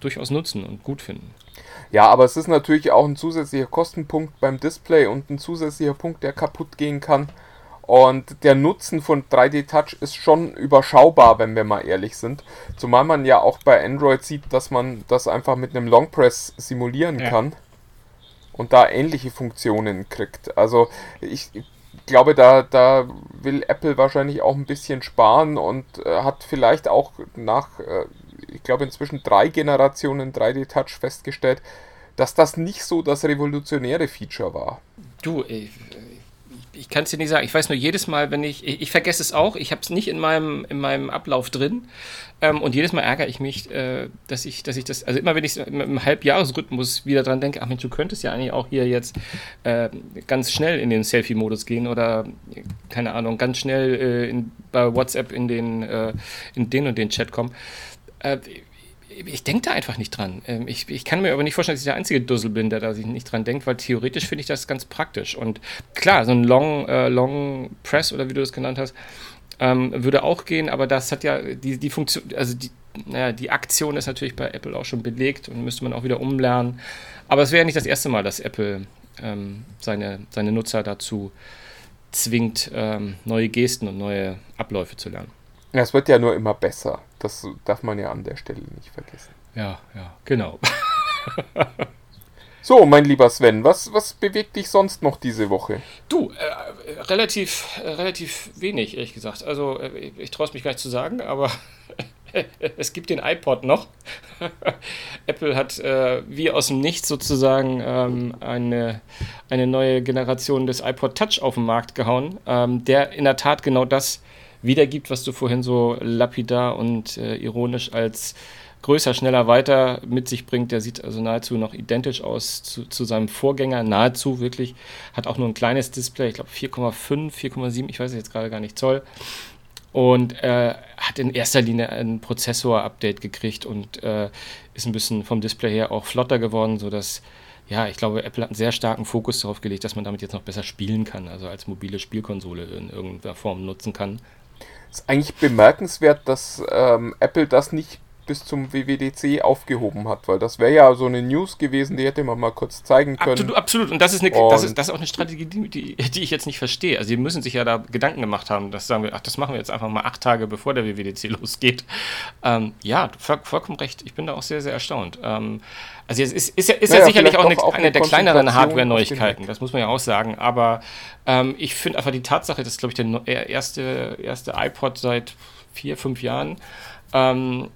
durchaus nutzen und gut finden. Ja, aber es ist natürlich auch ein zusätzlicher Kostenpunkt beim Display und ein zusätzlicher Punkt, der kaputt gehen kann. Und der Nutzen von 3D Touch ist schon überschaubar, wenn wir mal ehrlich sind. Zumal man ja auch bei Android sieht, dass man das einfach mit einem Long Press simulieren ja. kann und da ähnliche Funktionen kriegt. Also ich glaube, da, da will Apple wahrscheinlich auch ein bisschen sparen und äh, hat vielleicht auch nach äh, ich glaube, inzwischen drei Generationen 3D-Touch festgestellt, dass das nicht so das revolutionäre Feature war. Du, ich, ich kann es dir nicht sagen. Ich weiß nur jedes Mal, wenn ich, ich, ich vergesse es auch, ich habe es nicht in meinem, in meinem Ablauf drin. Ähm, und jedes Mal ärgere ich mich, äh, dass ich, dass ich das, also immer wenn ich im, im Halbjahresrhythmus wieder dran denke, ach Mensch, du könntest ja eigentlich auch hier jetzt äh, ganz schnell in den Selfie-Modus gehen oder, keine Ahnung, ganz schnell äh, in, bei WhatsApp in den, äh, in den und den Chat kommen. Ich denke da einfach nicht dran. Ähm, ich, ich, kann mir aber nicht vorstellen, dass ich der einzige Dussel bin, der da sich nicht dran denkt, weil theoretisch finde ich das ganz praktisch. Und klar, so ein Long, äh, Long Press oder wie du das genannt hast, Ähm, würde auch gehen, aber das hat ja die, die Funktion, also die, naja, die Aktion ist natürlich bei Apple auch schon belegt und müsste man auch wieder umlernen. Aber es wäre ja nicht das erste Mal, dass Apple ähm, seine, seine Nutzer dazu zwingt, ähm, neue Gesten und neue Abläufe zu lernen. Ja, es wird ja nur immer besser. Das darf man ja an der Stelle nicht vergessen. Ja, ja, genau. so, mein lieber Sven, was, was bewegt dich sonst noch diese Woche? Du, äh, relativ, äh, relativ wenig, ehrlich gesagt. Also, äh, ich traue es mich gar nicht zu sagen, aber es gibt den iPod noch. Apple hat äh, wie aus dem Nichts sozusagen ähm, eine, eine neue Generation des iPod Touch auf den Markt gehauen, ähm, der in der Tat genau das wiedergibt, was du vorhin so lapidar und äh, ironisch als größer, schneller, weiter mit sich bringt. Der sieht also nahezu noch identisch aus zu, zu seinem Vorgänger, nahezu wirklich. Hat auch nur ein kleines Display, ich glaube 4,5, 4,7, ich weiß jetzt gerade gar nicht, Zoll und äh, hat in erster Linie ein Prozessor-Update gekriegt und äh, ist ein bisschen vom Display her auch flotter geworden, sodass, ja, ich glaube, Apple hat einen sehr starken Fokus darauf gelegt, dass man damit jetzt noch besser spielen kann, also als mobile Spielkonsole in irgendeiner Form nutzen kann. Ist eigentlich bemerkenswert, dass ähm, Apple das nicht bis zum WWDC aufgehoben hat, weil das wäre ja so eine News gewesen, die hätte man mal kurz zeigen können. Absolut, absolut. Und das ist, eine, das ist, das ist auch eine Strategie, die, die, die, ich jetzt nicht verstehe. Also, die müssen sich ja da Gedanken gemacht haben, dass sagen wir, ach, das machen wir jetzt einfach mal acht Tage bevor der WWDC losgeht. Ähm, ja, voll, vollkommen recht. Ich bin da auch sehr, sehr erstaunt. Ähm, also, es ist, ist, ja, ist ja, ja sicherlich auch eine, auch eine, der kleineren Hardware-Neuigkeiten, das muss man ja auch sagen. Aber ähm, ich finde einfach die Tatsache, das ist, glaube ich, der erste, erste iPod seit vier, fünf Jahren. Ähm,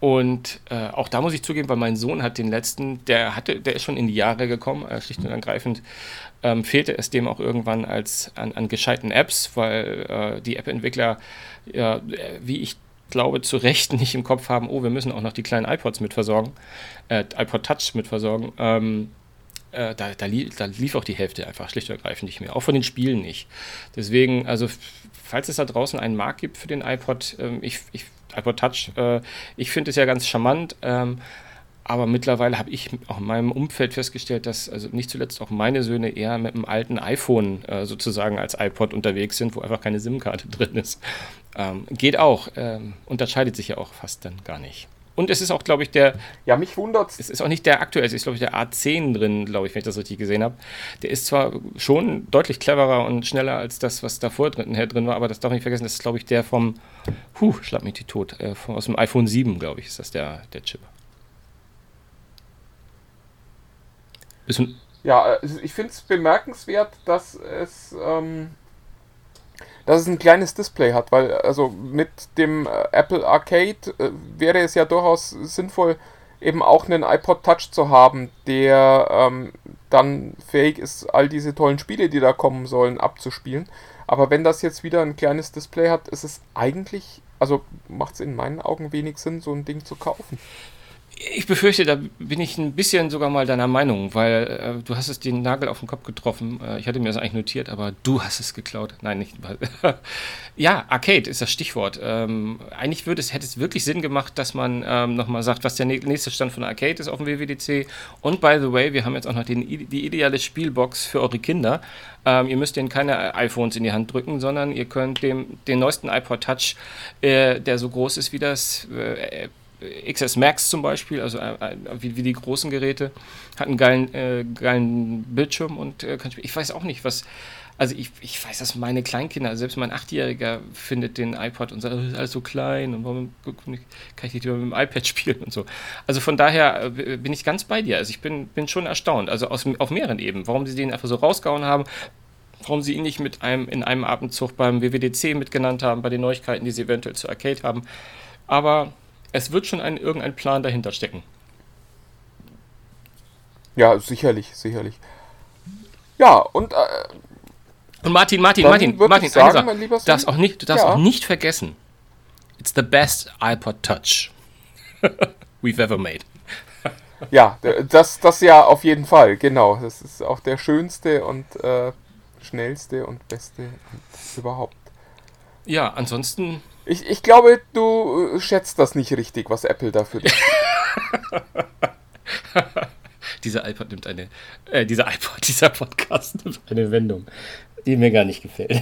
und äh, auch da muss ich zugeben, weil mein Sohn hat den letzten, der hatte, der ist schon in die Jahre gekommen, äh, schlicht und ergreifend ähm, fehlte es dem auch irgendwann als an, an gescheiten Apps, weil äh, die App-Entwickler, ja, wie ich glaube, zu Recht nicht im Kopf haben, oh, wir müssen auch noch die kleinen iPods mitversorgen, äh, iPod Touch mitversorgen. Ähm, äh, da, da, lief, da, lief auch die Hälfte einfach schlicht und ergreifend nicht mehr. Auch von den Spielen nicht. Deswegen, also, falls es da draußen einen Markt gibt für den iPod, ähm, ich, ich iPod Touch. Äh, ich finde es ja ganz charmant. Ähm, aber mittlerweile habe ich auch in meinem Umfeld festgestellt, dass also nicht zuletzt auch meine Söhne eher mit einem alten iPhone äh, sozusagen als iPod unterwegs sind, wo einfach keine SIM-Karte drin ist. Ähm, geht auch, ähm, unterscheidet sich ja auch fast dann gar nicht. Und es ist auch, glaube ich, der. Ja, mich wundert es. ist auch nicht der aktuelle, es ist, glaube ich, der A10 drin, glaube ich, wenn ich das richtig gesehen habe. Der ist zwar schon deutlich cleverer und schneller als das, was davor drin, drin war, aber das darf man nicht vergessen, das ist, glaube ich, der vom. Huh, schlag mich die tot. Äh, aus dem iPhone 7, glaube ich, ist das der, der Chip. Bisschen ja, ich finde es bemerkenswert, dass es ähm, dass es ein kleines Display hat, weil also mit dem äh, Apple Arcade äh, wäre es ja durchaus sinnvoll, eben auch einen iPod Touch zu haben, der ähm, dann fähig ist, all diese tollen Spiele, die da kommen sollen, abzuspielen. Aber wenn das jetzt wieder ein kleines Display hat, ist es eigentlich, also macht es in meinen Augen wenig Sinn, so ein Ding zu kaufen. Ich befürchte, da bin ich ein bisschen sogar mal deiner Meinung, weil äh, du hast es den Nagel auf den Kopf getroffen. Äh, ich hatte mir das eigentlich notiert, aber du hast es geklaut. Nein, nicht. ja, Arcade ist das Stichwort. Ähm, eigentlich würde es, hätte es wirklich Sinn gemacht, dass man ähm, nochmal sagt, was der nächste Stand von Arcade ist auf dem WWDC. Und by the way, wir haben jetzt auch noch den, die ideale Spielbox für eure Kinder. Ähm, ihr müsst denen keine iPhones in die Hand drücken, sondern ihr könnt dem, den neuesten iPod Touch, äh, der so groß ist wie das äh, XS Max zum Beispiel, also äh, äh, wie, wie, die großen Geräte, hat einen geilen, äh, geilen Bildschirm und äh, kann ich weiß auch nicht, was. Also ich, ich weiß, dass meine Kleinkinder, selbst mein Achtjähriger findet den iPod und sagt, das ist alles so klein und warum kann ich nicht lieber mit dem iPad spielen und so. Also von daher äh, bin ich ganz bei dir. Also ich bin, bin schon erstaunt, also aus, auf mehreren Ebenen, warum sie den einfach so rausgehauen haben, warum sie ihn nicht mit einem, in einem Abendzug beim WWDC mitgenannt haben, bei den Neuigkeiten, die sie eventuell zu Arcade haben. Aber es wird schon ein, irgendein Plan dahinter stecken. Ja, sicherlich, sicherlich. Ja, und. Äh, und Martin, Martin, Martin, Martin, sagen, Sache, lieber darfst auch nicht, du darfst ja. auch nicht vergessen. It's the best iPod Touch we've ever made. ja, das, das ja auf jeden Fall, genau. Das ist auch der schönste und äh, schnellste und beste überhaupt. Ja, ansonsten ich, ich glaube, du äh, schätzt das nicht richtig, was Apple dafür tut. dieser iPod nimmt eine, äh, dieser iPod, dieser Podcast nimmt eine Wendung, die mir gar nicht gefällt.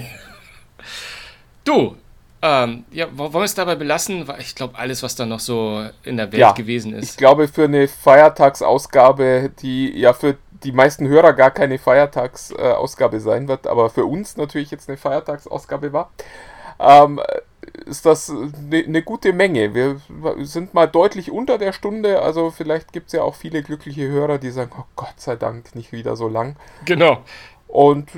Du, Ähm, ja, wollen wir es dabei belassen? Weil ich glaube, alles, was da noch so in der Welt Ja, gewesen ist. Ich glaube, für eine Feiertagsausgabe, die ja für die meisten Hörer gar keine Feiertagsausgabe sein wird, aber für uns natürlich jetzt eine Feiertagsausgabe war, ähm, ist das eine ne gute Menge. Wir sind mal deutlich unter der Stunde, also vielleicht gibt es ja auch viele glückliche Hörer, die sagen, oh Gott sei Dank, nicht wieder so lang. Genau. Und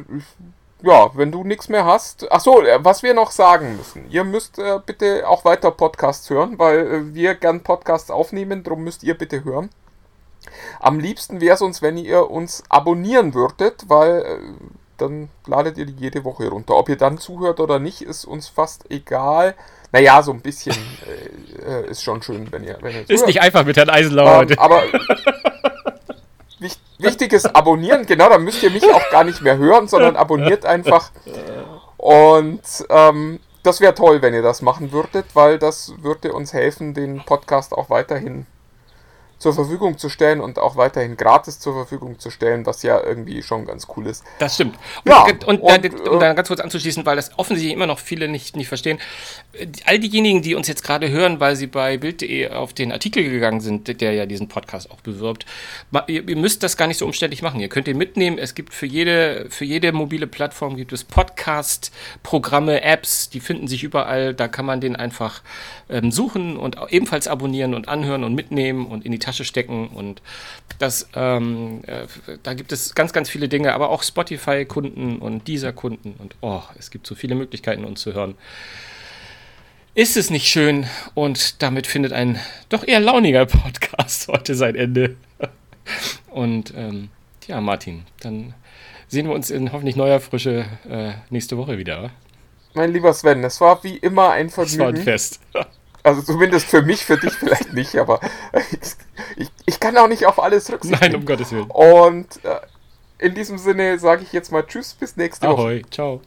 ja, wenn du nichts mehr hast. Achso, was wir noch sagen müssen. Ihr müsst äh, bitte auch weiter Podcasts hören, weil äh, wir gern Podcasts aufnehmen, darum müsst ihr bitte hören. Am liebsten wäre es uns, wenn ihr uns abonnieren würdet, weil äh, dann ladet ihr die jede Woche runter. Ob ihr dann zuhört oder nicht, ist uns fast egal. Naja, so ein bisschen äh, äh, ist schon schön, wenn ihr, wenn ihr Ist nicht einfach mit Herrn Eisenlauer Ähm, aber wich- wichtig ist abonnieren, genau, dann müsst ihr mich auch gar nicht mehr hören, sondern abonniert einfach. Und ähm, das wäre toll, wenn ihr das machen würdet, weil das würde uns helfen, den Podcast auch weiterhin zur Verfügung zu stellen und auch weiterhin gratis zur Verfügung zu stellen, was ja irgendwie schon ganz cool ist. Das stimmt. Und, Ja, und, und, dann, um äh, dann ganz kurz anzuschließen, weil das offensichtlich immer noch viele nicht, nicht verstehen. Äh, All diejenigen, die uns jetzt gerade hören, weil sie bei Bild.de auf den Artikel gegangen sind, der ja diesen Podcast auch bewirbt, ihr, ihr müsst das gar nicht so umständlich machen. Ihr könnt den mitnehmen. Es gibt für jede, für jede mobile Plattform gibt es Podcast-Programme, Apps, die finden sich überall. Da kann man den einfach ähm, suchen und ebenfalls abonnieren und anhören und mitnehmen und in die Tasche stecken. Und das, ähm, äh, da gibt es ganz, ganz viele Dinge, aber auch Spotify-Kunden und Deezer-Kunden und oh, es gibt so viele Möglichkeiten, uns zu hören. Ist es nicht schön? Und damit findet ein doch eher launiger Podcast heute sein Ende. Und ähm, ja, Martin, dann sehen wir uns in hoffentlich neuer Frische äh, nächste Woche wieder. Mein lieber Sven, es war wie immer ein Das war ein Vergnügen. Fest. Also zumindest für mich, für dich vielleicht nicht, aber ich, ich kann auch nicht auf alles Rücksicht Nein, nehmen. um Gottes Willen. Und äh, in diesem Sinne sage ich jetzt mal Tschüss, bis nächste Woche. Ahoi, ciao.